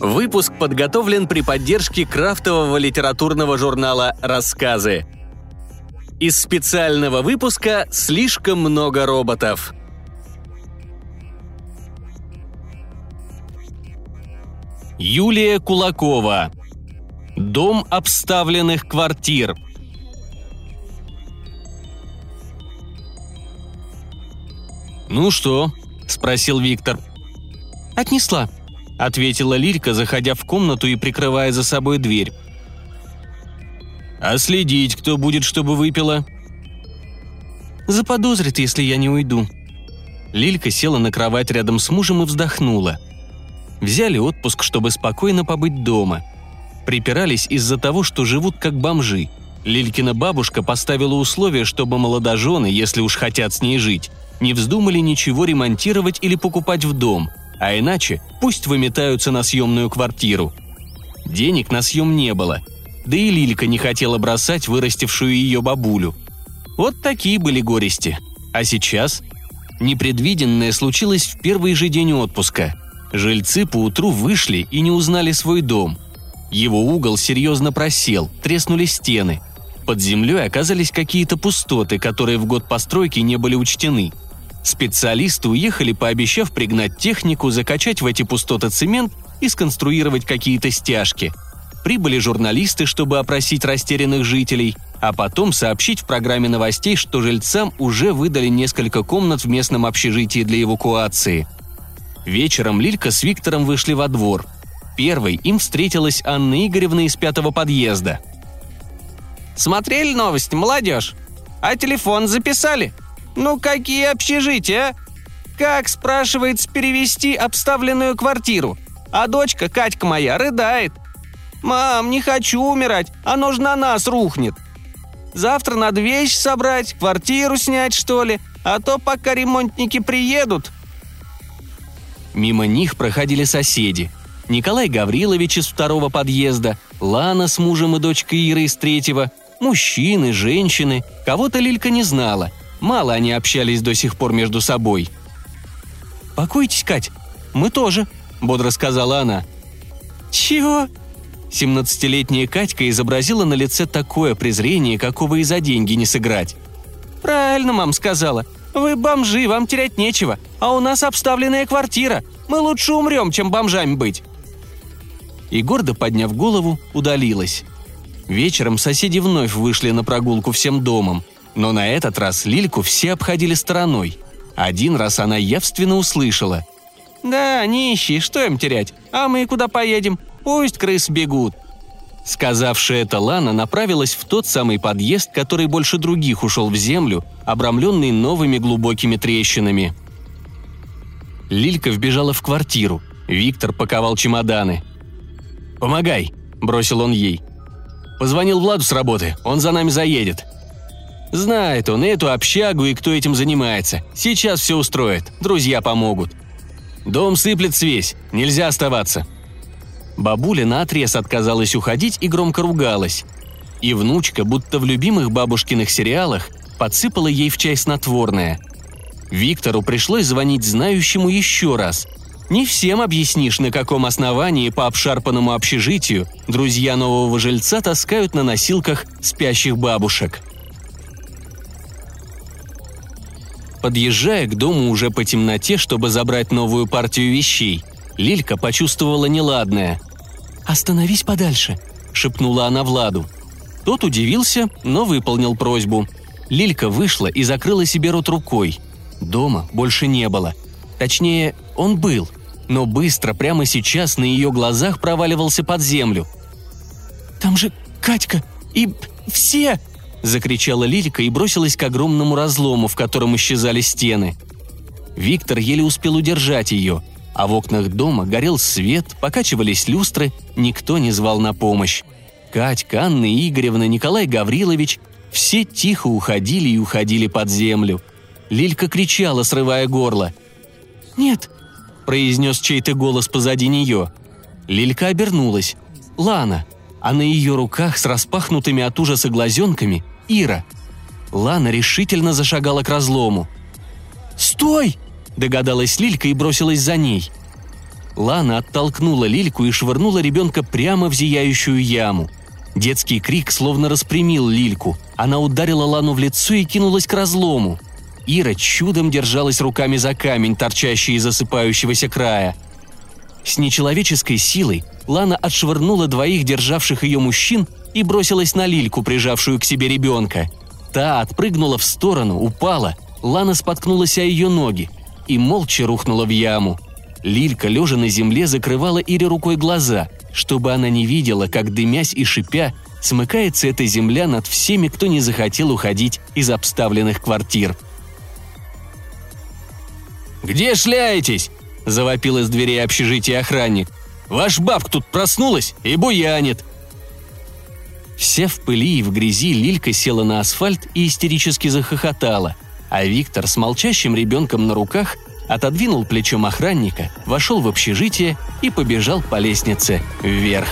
Выпуск подготовлен при поддержке крафтового литературного журнала «Рассказы». Из специального выпуска «Слишком много роботов». Юлия Кулакова. Дом обставленных квартир. «Ну что?» – спросил Виктор. «Отнесла», – ответила Лилька, заходя в комнату и прикрывая за собой дверь. «А следить кто будет, чтобы выпила?» «Заподозрит, если я не уйду». Лилька села на кровать рядом с мужем и вздохнула. Взяли отпуск, чтобы спокойно побыть дома. Припирались из-за того, что живут как бомжи. Лилькина бабушка поставила условие, чтобы молодожены, если уж хотят с ней жить, не вздумали ничего ремонтировать или покупать в дом, а иначе пусть выметаются на съемную квартиру. Денег на съем не было, да и Лилька не хотела бросать вырастившую ее бабулю. Вот такие были горести. А сейчас? Непредвиденное случилось в первый же день отпуска. Жильцы поутру вышли и не узнали свой дом. Его угол серьезно просел, треснули стены. Под землей оказались какие-то пустоты, которые в год постройки не были учтены – Специалисты уехали, пообещав пригнать технику, закачать в эти пустоты цемент и сконструировать какие-то стяжки. Прибыли журналисты, чтобы опросить растерянных жителей, а потом сообщить в программе новостей, что жильцам уже выдали несколько комнат в местном общежитии для эвакуации. Вечером Лилька с Виктором вышли во двор. Первой им встретилась Анна Игоревна из пятого подъезда. «Смотрели новости, молодежь? А телефон записали?» Ну какие общежития, а? Как, спрашивается, перевести обставленную квартиру? А дочка, Катька моя, рыдает. «Мам, не хочу умирать, оно ж на нас рухнет. Завтра надо вещи собрать, квартиру снять, что ли, а то пока ремонтники приедут». Мимо них проходили соседи. Николай Гаврилович из второго подъезда, Лана с мужем и дочкой Иры из третьего, мужчины, женщины, кого-то Лилька не знала – Мало они общались до сих пор между собой. «Покойтесь, Кать, мы тоже», — бодро сказала она. «Чего?» Семнадцатилетняя Катька изобразила на лице такое презрение, какого и за деньги не сыграть. «Правильно, мам сказала. Вы бомжи, вам терять нечего, а у нас обставленная квартира. Мы лучше умрем, чем бомжами быть». И гордо подняв голову, удалилась. Вечером соседи вновь вышли на прогулку всем домом – но на этот раз Лильку все обходили стороной. Один раз она явственно услышала. «Да, нищие, что им терять? А мы куда поедем? Пусть крыс бегут». Сказавшая это Лана направилась в тот самый подъезд, который больше других ушел в землю, обрамленный новыми глубокими трещинами. Лилька вбежала в квартиру. Виктор паковал чемоданы. «Помогай», – бросил он ей. «Позвонил Владу с работы, он за нами заедет. Знает он эту общагу и кто этим занимается. Сейчас все устроит, друзья помогут. Дом сыплет свесь, нельзя оставаться. Бабуля наотрез отказалась уходить и громко ругалась. И внучка, будто в любимых бабушкиных сериалах, подсыпала ей в чай снотворное. Виктору пришлось звонить знающему еще раз. Не всем объяснишь, на каком основании по обшарпанному общежитию друзья нового жильца таскают на носилках спящих бабушек – Подъезжая к дому уже по темноте, чтобы забрать новую партию вещей, Лилька почувствовала неладное. «Остановись подальше», — шепнула она Владу. Тот удивился, но выполнил просьбу. Лилька вышла и закрыла себе рот рукой. Дома больше не было. Точнее, он был, но быстро, прямо сейчас, на ее глазах проваливался под землю. «Там же Катька и все!» закричала Лилика и бросилась к огромному разлому, в котором исчезали стены. Виктор еле успел удержать ее, а в окнах дома горел свет, покачивались люстры, никто не звал на помощь. Катька, Анна Игоревна, Николай Гаврилович – все тихо уходили и уходили под землю. Лилька кричала, срывая горло. «Нет», – произнес чей-то голос позади нее. Лилька обернулась. Лана, а на ее руках с распахнутыми от ужаса глазенками Ира. Лана решительно зашагала к разлому. «Стой!» догадалась Лилька и бросилась за ней. Лана оттолкнула Лильку и швырнула ребенка прямо в зияющую яму. Детский крик словно распрямил Лильку. Она ударила Лану в лицо и кинулась к разлому. Ира чудом держалась руками за камень, торчащий из засыпающегося края. С нечеловеческой силой Лана отшвырнула двоих державших ее мужчин и бросилась на Лильку, прижавшую к себе ребенка. Та отпрыгнула в сторону, упала, Лана споткнулась о ее ноги и молча рухнула в яму. Лилька, лежа на земле, закрывала Ире рукой глаза, чтобы она не видела, как, дымясь и шипя, смыкается эта земля над всеми, кто не захотел уходить из обставленных квартир. «Где шляетесь?» – завопил из дверей общежития охранник. «Ваш бабка тут проснулась и буянит!» Вся в пыли и в грязи Лилька села на асфальт и истерически захохотала, а Виктор с молчащим ребенком на руках отодвинул плечом охранника, вошел в общежитие и побежал по лестнице вверх.